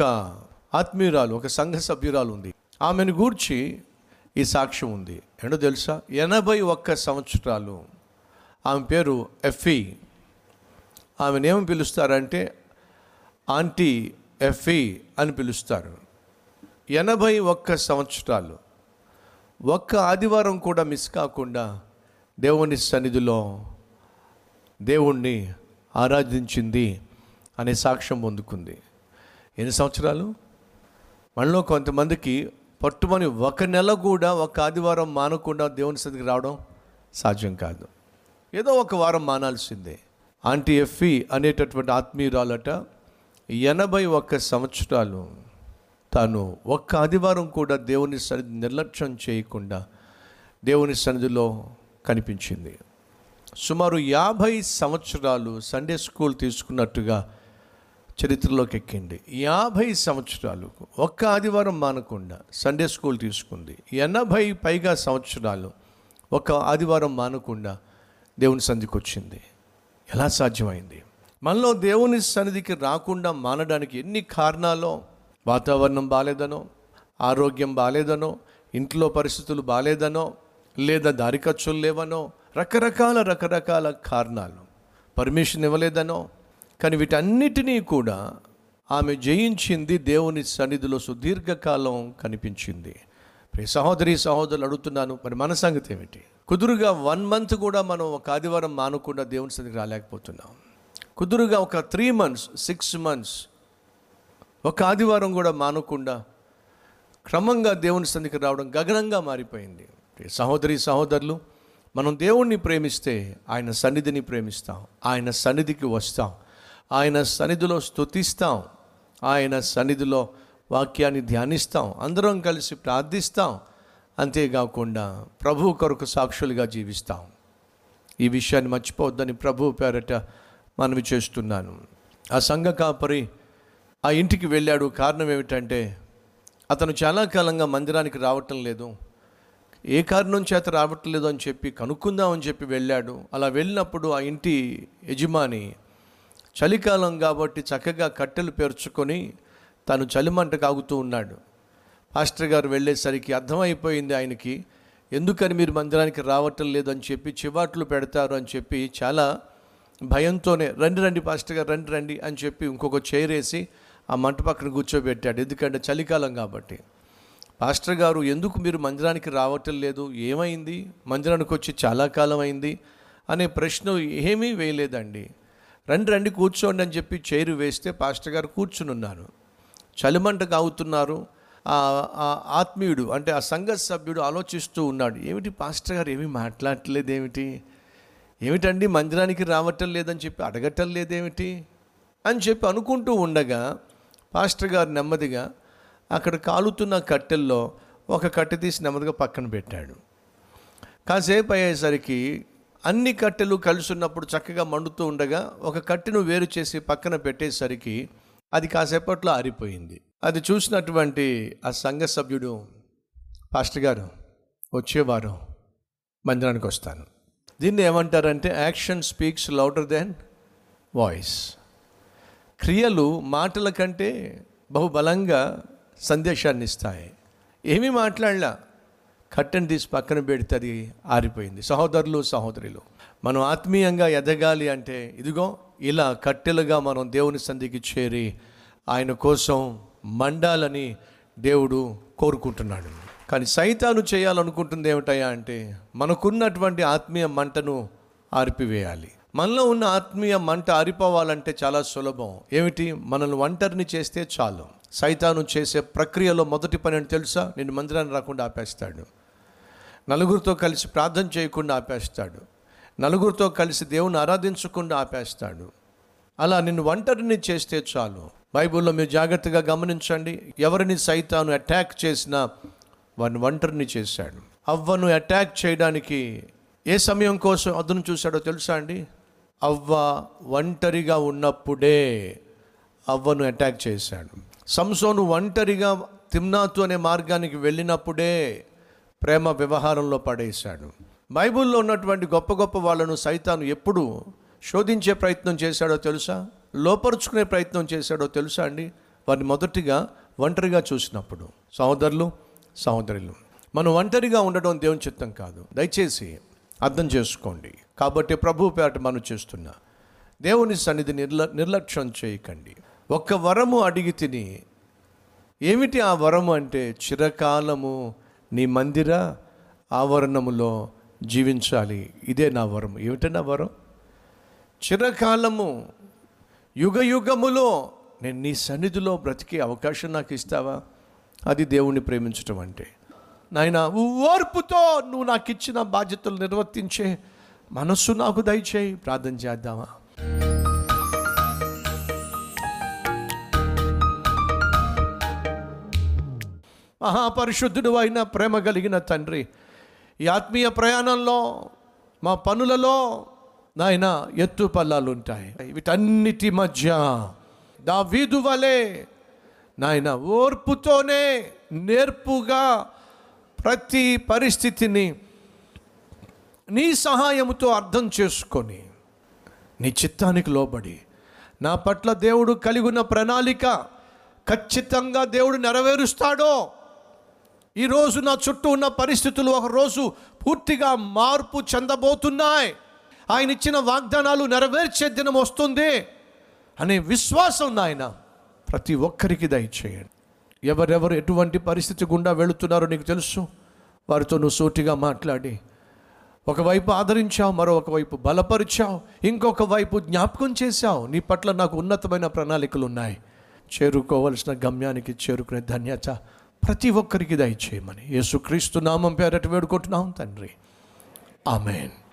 ఒక ఆత్మీయురాలు ఒక సంఘ సభ్యురాలు ఉంది. ఆమెను గూర్చి ఈ సాక్ష్యం ఉంది. ఏంటో తెలుసా? ఎనభై ఒక్క సంవత్సరాలు. ఆమె పేరు ఎఫ్ఈ ఆమెను ఏమి పిలుస్తారంటే ఆంటీ ఎఫ్ఈ అని పిలుస్తారు. ఎనభై ఒక్క సంవత్సరాలు. ఒక్క ఆదివారం కూడా మిస్ కాకుండా దేవుని సన్నిధిలో దేవుణ్ణి ఆరాధించింది అనే సాక్ష్యం పొందుకుంది. ఎన్ని సంవత్సరాలు? మనలో కొంతమందికి పట్టుమని ఒక నెల కూడా ఒక ఆదివారం మానకుండా దేవుని సన్నిధికి రావడం సాధ్యం కాదు. ఏదో ఒక వారం మానాల్సిందే. ఆంటీ ఎఫ్ఈ అనేటటువంటి ఆత్మీయురాలట ఎనభై ఒక్క సంవత్సరాలు తాను ఒక్క ఆదివారం కూడా దేవుని సన్నిధి నిర్లక్ష్యం చేయకుండా దేవుని సన్నిధిలో కనిపించింది. సుమారు యాభై సంవత్సరాలు సండే స్కూల్ తీసుకున్నట్టుగా చరిత్రలోకి ఎక్కింది. యాభై సంవత్సరాలు ఒక్క ఆదివారం మానకుండా సండే స్కూల్ తీసుకుంది. ఎనభై పైగా సంవత్సరాలు ఒక ఆదివారం మానకుండా దేవుని సన్నిధికి వచ్చింది ఎలా సాధ్యమైంది? మనలో దేవుని సన్నిధికి రాకుండా మానడానికి ఎన్ని కారణాలో వాతావరణం బాగాలేదనో ఆరోగ్యం బాగాలేదనో ఇంట్లో పరిస్థితులు బాగాలేదనో లేదా దారి ఖర్చులు లేవనో రకరకాల రకరకాల కారణాలు. పర్మిషన్ ఇవ్వలేదనో కానీ వీటన్నిటినీ కూడా ఆమె జయించింది దేవుని సన్నిధిలో సుదీర్ఘకాలం కనిపించింది. ప్రియ సహోదరి సహోదరులు అడుగుతున్నాను మరి మన సంగతి ఏమిటి? కుదురుగా వన్ మంత్ కూడా మనం ఒక ఆదివారం మానకుండా దేవుని సన్నిధికి రాలేకపోతున్నాం. కుదురుగా ఒక త్రీ మంత్స్ సిక్స్ మంత్స్ ఒక ఆదివారం కూడా మానకుండా క్రమంగా దేవుని సన్నిధికి రావడం గగనంగా మారిపోయింది. సహోదరి సహోదరులు మనం దేవుణ్ణి ప్రేమిస్తే ఆయన సన్నిధిని ప్రేమిస్తాం. ఆయన సన్నిధికి వస్తాం. ఆయన సన్నిధిలో స్తుతిస్తాం. ఆయన సన్నిధిలో వాక్యాన్ని ధ్యానిస్తాం. అందరం కలిసి ప్రార్థిస్తాం. అంతేకాకుండా ప్రభు కొరకు సాక్షులుగా జీవిస్తాం. ఈ విషయాన్ని మర్చిపోవద్దని ప్రభు పేరట మనవి చేస్తున్నాను. ఆ సంఘ కాపరి ఆ ఇంటికి వెళ్ళాడు. కారణం ఏమిటంటే అతను చాలా కాలంగా మందిరానికి రావటం లేదు. ఏ కారణం చేత రావటం లేదు అని చెప్పి కనుక్కుందామని చెప్పి వెళ్ళాడు. అలా వెళ్ళినప్పుడు ఆ ఇంటి యజమాని చలికాలం కాబట్టి చక్కగా కట్టెలు పేర్చుకొని తను చలిమంట కాగుతూ ఉన్నాడు. పాస్టర్ గారు వెళ్ళేసరికి అర్థమైపోయింది ఆయనకి ఎందుకని మీరు మందిరానికి రావటం లేదని చెప్పి చివాట్లు పెడతారు అని చెప్పి చాలా భయంతోనే రండి రండి పాస్టర్ గారు రండి రండి అని చెప్పి ఇంకొక చైర్ వేసి ఆ మంట పక్కన కూర్చోబెట్టాడు. ఎందుకంటే చలికాలం కాబట్టి. పాస్టర్ గారు ఎందుకు మీరు మందిరానికి రావటం లేదు? ఏమైంది? మందిరానికి వచ్చి చాలా కాలం అయింది అనే ప్రశ్న ఏమీ వేయలేదండి. రండి రండి కూర్చోండి అని చెప్పి చైరు వేస్తే పాస్టర్ గారు కూర్చుని ఉన్నారు చలిమంట కాగుతున్నారు ఆ ఆత్మీయుడు అంటే ఆ సంఘ సభ్యుడు ఆలోచిస్తూ ఉన్నాడు. ఏమిటి పాస్టర్ గారు ఏమీ మాట్లాడట్లేదు ఏమిటి? ఏమిటండి మందిరానికి రావటం లేదని చెప్పి అడగటం లేదేమిటి? అని చెప్పి అనుకుంటూ ఉండగా పాస్టర్ గారు నెమ్మదిగా అక్కడ కాలుతున్న కట్టెల్లో ఒక కట్టె తీసి నెమ్మదిగా పక్కన పెట్టాడు. కాసేపు అయ్యేసరికి అన్ని కట్టెలు కలిసి ఉన్నప్పుడు చక్కగా మండుతూ ఉండగా ఒక కట్టెను వేరు చేసి పక్కన పెట్టేసరికి అది కాసేపట్లో ఆరిపోయింది. అది చూసినటువంటి ఆ సంఘ సభ్యుడు పాస్టర్ గారు వచ్చేవారు మందిరానికి వస్తాను. దీన్ని ఏమంటారంటే action speaks louder than voice. క్రియలు మాటల కంటే బహుబలంగా సందేశాన్ని ఇస్తాయి. ఏమీ మాట్లాడలా. కట్టెను తీసి పక్కన పెడితే అది ఆరిపోయింది. సహోదరులు సహోదరులు మనం ఆత్మీయంగా ఎదగాలి అంటే ఇదిగో ఇలా కట్టెలుగా మనం దేవుని సంధికి చేరి ఆయన కోసం మండాలని దేవుడు కోరుకుంటున్నాడు. కానీ సైతాను చేయాలనుకుంటుంది ఏమిటయా అంటే మనకున్నటువంటి ఆత్మీయ మంటను ఆర్పివేయాలి. మనలో ఉన్న ఆత్మీయ మంట ఆరిపోవాలంటే చాలా సులభం. ఏమిటి? మనల్ని ఒంటరిని చేస్తే చాలు. సైతాను చేసే ప్రక్రియలో మొదటి పని అని తెలుసా? నేను మందిరాన్ని రాకుండా ఆపేస్తాడు. నలుగురితో కలిసి ప్రార్థన చేయకుండా ఆపేస్తాడు. నలుగురితో కలిసి దేవుని ఆరాధించకుండా ఆపేస్తాడు. అలా నిన్ను ఒంటరిని చేస్తే చాలు. బైబిల్లో మీరు జాగ్రత్తగా గమనించండి. ఎవరిని సైతాను అటాక్ చేసినా వాడిని ఒంటరిని చేశాడు. అవ్వను అటాక్ చేయడానికి ఏ సమయం కోసం అదును చూశాడో తెలుసా అండి? అవ్వ ఒంటరిగా ఉన్నప్పుడే అవ్వను అటాక్ చేశాడు. సంసోను ఒంటరిగా తిమ్నాతు అనే మార్గానికి వెళ్ళినప్పుడే ప్రేమ వ్యవహారంలో పడేశాడు. బైబిల్లో ఉన్నటువంటి గొప్ప గొప్ప వాళ్ళను సైతాను ఎప్పుడు శోధించే ప్రయత్నం చేశాడో తెలుసా? లోపరుచుకునే ప్రయత్నం చేశాడో తెలుసా అండి? వారిని మొదటిగా ఒంటరిగా చూసినప్పుడు. సహోదరులు సహోదరులు మనం ఒంటరిగా ఉండడం దేవుని చిత్తం కాదు. దయచేసి అర్థం చేసుకోండి. కాబట్టి ప్రభు పేట మనం చేస్తున్నా దేవుని సన్నిధి నిర్ల నిర్లక్ష్యం చేయకండి. ఒక్క వరము అడిగి తిని ఏమిటి ఆ వరము అంటే? చిరకాలము నీ మందిర ఆవరణములో జీవించాలి. ఇదే నా వరం. ఏమిటి నా వరం? చిరకాలము యుగ యుగములో నేను నీ సన్నిధిలో బ్రతికే అవకాశం నాకు ఇస్తావా? అది దేవుణ్ణి ప్రేమించటం అంటే. నాయన ఓర్పుతో నువ్వు నాకు ఇచ్చిన బాధ్యతలు నిర్వర్తించే మనస్సు నాకు దయచేయి. ప్రార్థన చేద్దామా? మహాపరిశుద్ధుడు అయిన ప్రేమ కలిగిన తండ్రి. ఈ ఆత్మీయ ప్రయాణంలో మా పనులలో నాయన ఎత్తు పల్లాలు ఉంటాయి. వీటన్నిటి మధ్య దావీదు వలె నాయన ఓర్పుతోనే నేర్పుగా ప్రతి పరిస్థితిని నీ సహాయముతో అర్థం చేసుకొని నీ చిత్తానికి లోబడి నా పట్ల దేవుడు కలిగిన ప్రణాళిక ఖచ్చితంగా దేవుడు నెరవేరుస్తాడో ఈరోజు నా చుట్టూ ఉన్న పరిస్థితులు ఒకరోజు పూర్తిగా మార్పు చెందబోతున్నాయి. ఆయన ఇచ్చిన వాగ్దానాలు నెరవేర్చే దినం వస్తుంది అనే విశ్వాసం నాయన ప్రతి ఒక్కరికి దయచేయండి. ఎవరెవరు ఎటువంటి పరిస్థితి గుండా వెళుతున్నారో నీకు తెలుసు. వారితో నువ్వు సూటిగా మాట్లాడి ఒకవైపు ఆదరించావు మరొకవైపు బలపరిచావు ఇంకొక వైపు జ్ఞాపకం చేశావు. నీ పట్ల నాకు ఉన్నతమైన ప్రణాళికలు ఉన్నాయి. చేరుకోవలసిన గమ్యానికి చేరుకునే ధన్యత ప్రతి ఒక్కరికి దయచేయమని. యేసుక్రీస్తు నామం పేరట వేడుకుంటున్నాం తండ్రి. ఆమెన్.